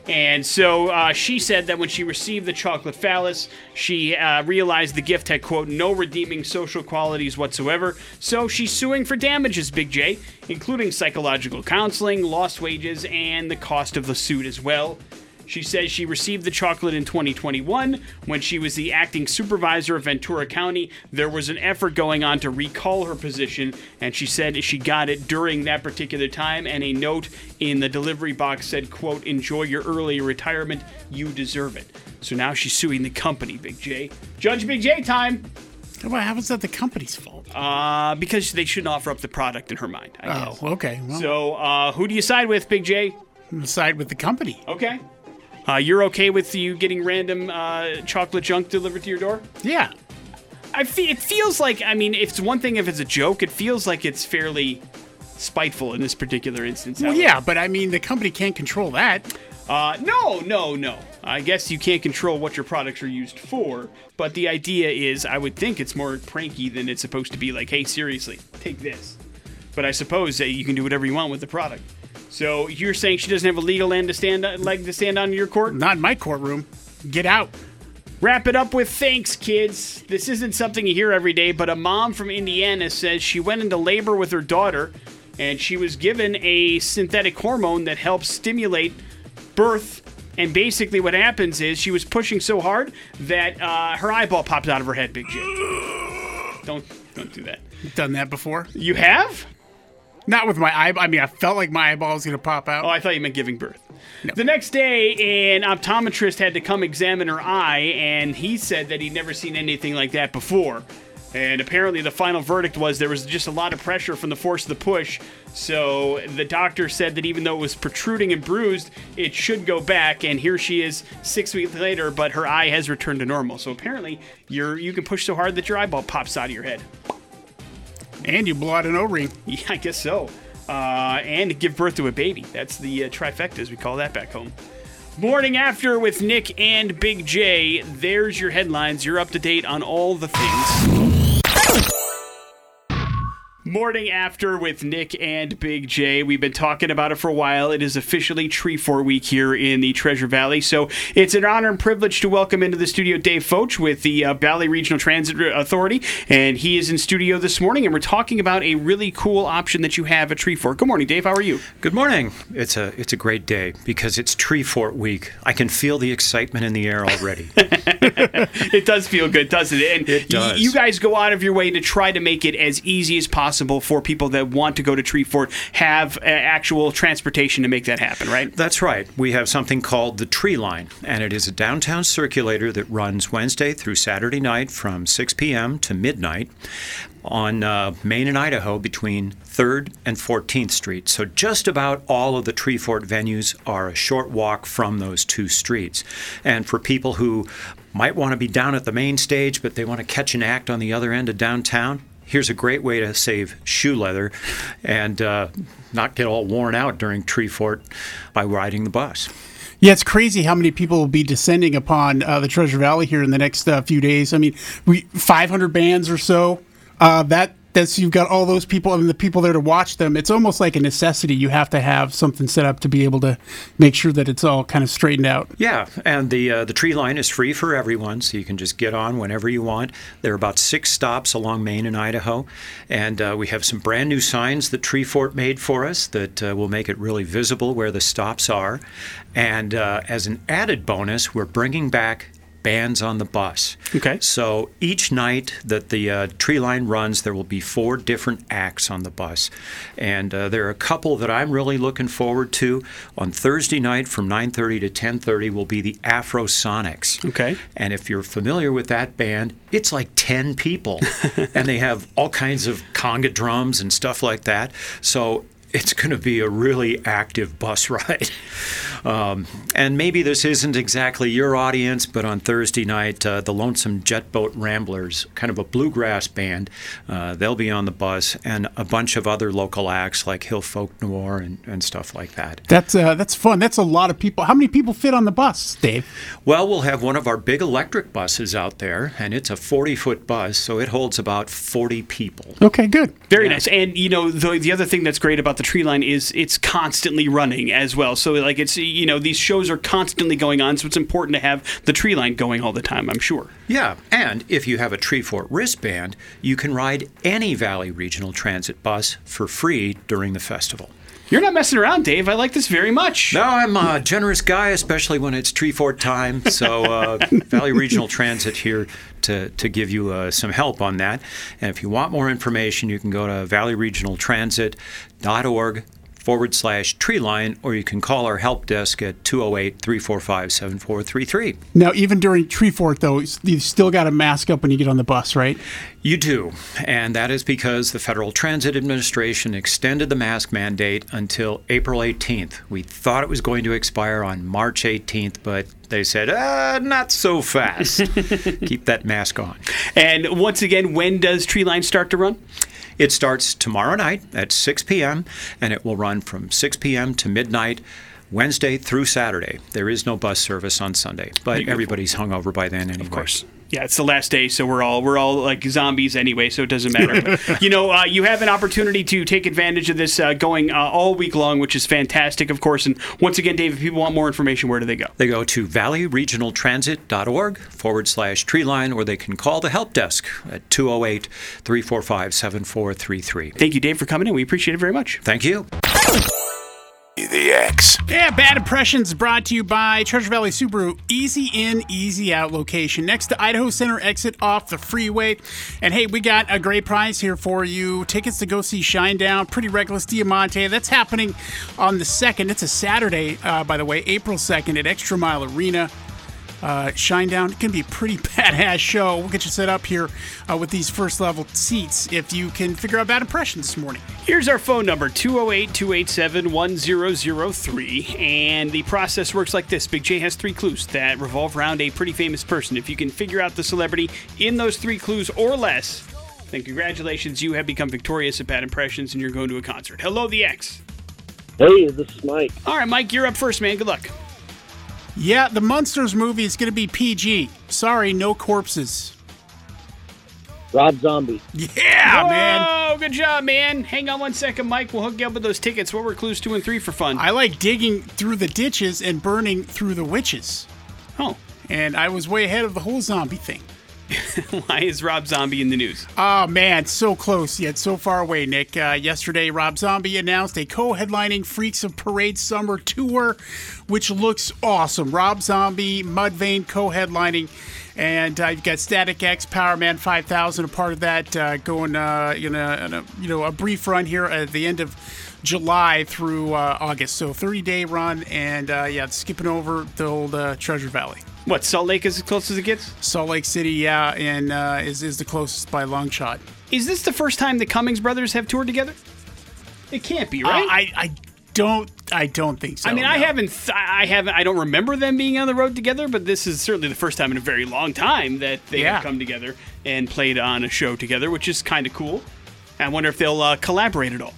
And so uh, she said that when she received the chocolate phallus, she uh, realized the gift had, quote, no redeeming social qualities whatsoever. So she's suing for damages, Big J, including psychological counseling, lost wages, and the cost of the suit as well. She says she received the chocolate in 2021 when she was the acting supervisor of Ventura County. There was an effort going on to recall her position, and she said she got it during that particular time. And a note in the delivery box said, "quote Enjoy your early retirement. You deserve it." So now she's suing the company, Big J. Judge Big J time. How was that the company's fault? Uh, because they shouldn't offer up the product in her mind. I oh, guess. okay. Well, So, uh, who do you side with, Big J? side with the company. Okay. Uh, you're okay with you getting random uh, chocolate junk delivered to your door? Yeah. I fe- it feels like, I mean, if it's one thing if it's a joke, it feels like it's fairly spiteful in this particular instance. Well, yeah, but I mean, the company can't control that. Uh, no, no, no. I guess you can't control what your products are used for, but the idea is, I would think it's more pranky than it's supposed to be. Like, hey, seriously, take this. But I suppose that you can do whatever you want with the product. So you're saying she doesn't have a legal end to stand leg to stand on in your court? Not in my courtroom. Get out. Wrap it up with thanks, kids. This isn't something you hear every day, but a mom from Indiana says she went into labor with her daughter and she was given a synthetic hormone that helps stimulate birth. And basically, what happens is she was pushing so hard that uh, her eyeball popped out of her head, Big J. Don't don't do that. Done that before. You have? Not with my eye. I mean, I felt like my eyeball was gonna pop out. Oh, I thought you meant giving birth. The next day, an optometrist had to come examine her eye, and he said that he'd never seen anything like that before. And apparently, the final verdict was there was just a lot of pressure from the force of the push. So the doctor said that even though it was protruding and bruised, it should go back. And here she is six weeks later, but her eye has returned to normal. So apparently, you're you can push so hard that your eyeball pops out of your head. And you blow out an O-ring. Yeah, I guess so. Uh, and give birth to a baby. That's the uh, trifecta, as we call that back home. Morning after with Nick and Big J. There's your headlines. You're up to date on all the things. Morning after with Nick and Big J. We've been talking about it for a while. It is officially Treefort Week here in the Treasure Valley. So it's an honor and privilege to welcome into the studio Dave Fotsch with the uh, Valley Regional Transit Authority. And he is in studio this morning, and we're talking about a really cool option that you have at Treefort. Good morning, Dave. How are you? Good morning. It's a it's a great day because it's Treefort Week. I can feel the excitement in the air already. it does feel good, doesn't it? And It y- does. you guys go out of your way to try to make it as easy as possible for people that want to go to Treefort have uh, actual transportation to make that happen, right? That's right. We have something called the Tree Line, and it is a downtown circulator that runs Wednesday through Saturday night from 6 p.m. to midnight on uh, Main and Idaho between 3rd and 14th Street. So just about all of the Treefort venues are a short walk from those two streets. And for people who might want to be down at the main stage, but they want to catch an act on the other end of downtown, here's a great way to save shoe leather and uh, not get all worn out during Treefort by riding the bus. Yeah, it's crazy how many people will be descending upon uh, the Treasure Valley here in the next uh, few days. I mean, we 500 bands or so. Uh, that that's you've got all those people and the people there to watch them. It's almost like a necessity. You have to have something set up to be able to make sure that it's all kind of straightened out. Yeah, and the uh, the tree line is free for everyone, so you can just get on whenever you want. There are about six stops along Main and Idaho, and uh, we have some brand new signs that Treefort made for us that uh, will make it really visible where the stops are. And uh, as an added bonus, we're bringing back bands on the bus. Okay. So each night that the uh, tree line runs, there will be four different acts on the bus. And uh, there are a couple that I'm really looking forward to. On Thursday night from 9.30 to 10.30 will be the Afro Sonics. Okay. And if you're familiar with that band, it's like 10 people. and they have all kinds of conga drums and stuff like that. So it's going to be a really active bus ride. Um, and maybe this isn't exactly your audience, but on Thursday night, uh, the Lonesome Jet Boat Ramblers, kind of a bluegrass band, uh, they'll be on the bus, and a bunch of other local acts like Hillfolk Noir and, and stuff like that. That's uh, that's fun. That's a lot of people. How many people fit on the bus, Dave? Well, we'll have one of our big electric buses out there, and it's a 40 foot bus, so it holds about 40 people. Okay, good. Very nice. And you know, the, the other thing that's great about the tree line is it's constantly running as well. So like it's you know, these shows are constantly going on, so it's important to have the tree line going all the time, I'm sure. Yeah, and if you have a Treefort wristband, you can ride any Valley Regional Transit bus for free during the festival. You're not messing around, Dave. I like this very much. No, I'm a generous guy, especially when it's Treefort time. So, uh, Valley Regional Transit here to, to give you uh, some help on that. And if you want more information, you can go to valleyregionaltransit.org forward slash tree line, or you can call our help desk at 208 345 7433. Now, even during Treefort, though, you still got to mask up when you get on the bus, right? You do, and that is because the Federal Transit Administration extended the mask mandate until April 18th. We thought it was going to expire on March 18th, but they said, uh, not so fast. Keep that mask on. And once again, when does Tree Line start to run? It starts tomorrow night at 6 p.m., and it will run from 6 p.m. to midnight. Wednesday through Saturday. There is no bus service on Sunday, but everybody's hungover by then anyway. Of course. Yeah, it's the last day, so we're all we're all like zombies anyway, so it doesn't matter. But, you know, uh, you have an opportunity to take advantage of this uh, going uh, all week long, which is fantastic, of course. And once again, Dave, if people want more information, where do they go? They go to valleyregionaltransit.org forward slash tree line, or they can call the help desk at 208 345 7433. Thank you, Dave, for coming in. We appreciate it very much. Thank you. The X. Yeah, Bad Impressions brought to you by Treasure Valley Subaru. Easy in, easy out location next to Idaho Center exit off the freeway. And hey, we got a great prize here for you. Tickets to go see Shinedown, Pretty Reckless Diamante. That's happening on the 2nd. It's a Saturday, uh, by the way, April 2nd at Extra Mile Arena. Uh, Shinedown. It can be a pretty badass show. We'll get you set up here uh, with these first level seats if you can figure out bad impressions this morning. Here's our phone number 208 287 1003. And the process works like this Big J has three clues that revolve around a pretty famous person. If you can figure out the celebrity in those three clues or less, then congratulations, you have become victorious at Bad Impressions and you're going to a concert. Hello, the X. Hey, this is Mike. All right, Mike, you're up first, man. Good luck. Yeah, the Munsters movie is going to be PG. Sorry, no corpses. Rob Zombie. Yeah, Whoa, man. Oh, good job, man. Hang on one second, Mike. We'll hook you up with those tickets. What were clues two and three for fun? I like digging through the ditches and burning through the witches. Oh. And I was way ahead of the whole zombie thing. Why is Rob Zombie in the news? Oh, man, so close yet so far away, Nick. Uh, yesterday, Rob Zombie announced a co headlining Freaks on Parade Summer Tour, which looks awesome. Rob Zombie, Mudvayne co headlining. And uh, you've got Static X, Power Man 5000, a part of that, uh, going uh, in, a, in a you know a brief run here at the end of July through uh, August. So 30 day run, and uh, yeah, skipping over the old uh, Treasure Valley. What, Salt Lake is as close as it gets? Salt Lake City, yeah, and uh, is, is the closest by long shot. Is this the first time the Cummings brothers have toured together? It can't be, right? Uh, I, I don't I don't think so. I mean, I haven't, th- I haven't, I don't remember them being on the road together. But this is certainly the first time in a very long time that they Yeah. have come together and played on a show together, which is kind of cool. I wonder if they'll uh, collaborate at all.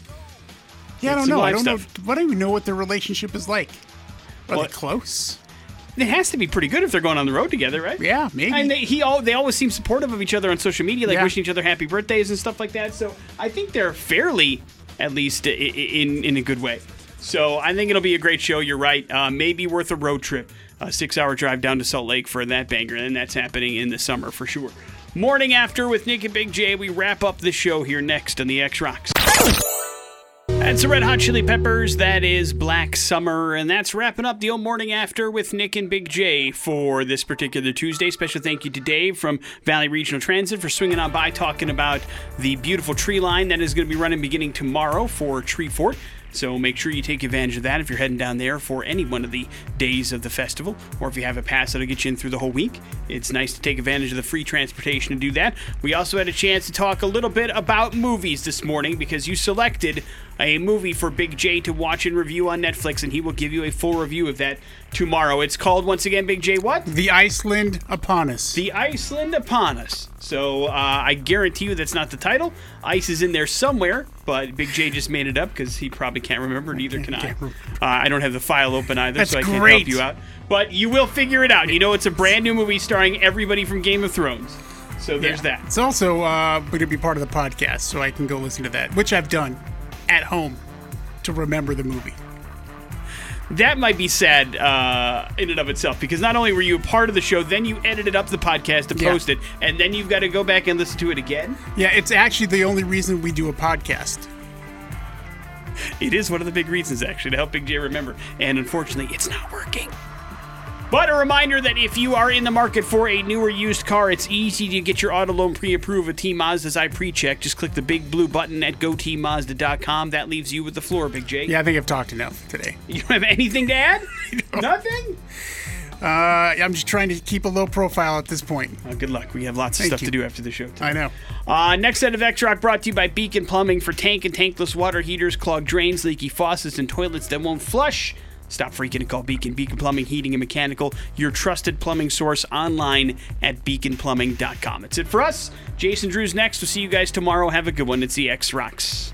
Yeah, I don't know. I don't stuff. know. I don't even know what their relationship is like. Are they close? It has to be pretty good if they're going on the road together, right? Yeah, maybe. And they, he all they always seem supportive of each other on social media, like Yeah. wishing each other happy birthdays and stuff like that. So I think they're fairly, at least, in in a good way. So I think it'll be a great show. You're right. Uh, maybe worth a road trip, a six-hour drive down to Salt Lake for that banger, and that's happening in the summer for sure. Morning after with Nick and Big J. We wrap up the show here next on the X Rocks. That's the Red Hot Chili Peppers. That is Black Summer. And that's wrapping up the old morning after with Nick and Big J for this particular Tuesday. Special thank you to Dave from Valley Regional Transit for swinging on by talking about the beautiful tree line that is going to be running beginning tomorrow for Treefort. So make sure you take advantage of that if you're heading down there for any one of the days of the festival, or if you have a pass that'll get you in through the whole week. It's nice to take advantage of the free transportation to do that. We also had a chance to talk a little bit about movies this morning because you selected a movie for Big J to watch and review on Netflix, and he will give you a full review of that tomorrow. It's called once again, Big J. What? The Iceland upon us. The Iceland upon us. So uh, I guarantee you that's not the title. Ice is in there somewhere, but Big J just made it up because he probably can't remember. Neither can I. Uh, I don't have the file open either, That's so I can't great. help you out. But you will figure it out. You know, it's a brand new movie starring everybody from Game of Thrones. So there's that. It's also uh, going to be part of the podcast, so I can go listen to that, which I've done at home to remember the movie. That might be sad uh, in and of itself because not only were you a part of the show, then you edited up the podcast to Yeah. post it, and then you've got to go back and listen to it again. Yeah, it's actually the only reason we do a podcast. It is one of the big reasons, actually, to help Big J remember. And unfortunately, it's not working. But a reminder that if you are in the market for a newer used car, it's easy to get your auto loan pre-approved with T Mazda's I pre-check. Just click the big blue button at gotmazda.com. That leaves you with the floor, Big J. Yeah, I think I've talked enough today. You don't have anything to add? Nothing? Uh, I'm just trying to keep a low profile at this point. Uh, good luck. We have lots of Thank stuff you. to do after the show. I know. Uh, next set of X Rock brought to you by Beacon Plumbing for tank and tankless water heaters, clogged drains, leaky faucets, and toilets that won't flush. Stop freaking and call Beacon. Beacon Plumbing, Heating, and Mechanical, your trusted plumbing source online at beaconplumbing.com. That's it for us. Jason Drew's next. We'll see you guys tomorrow. Have a good one. It's the X Rocks.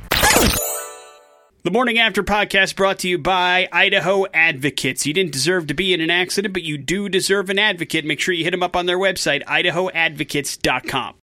The Morning After podcast brought to you by Idaho Advocates. You didn't deserve to be in an accident, but you do deserve an advocate. Make sure you hit them up on their website, idahoadvocates.com.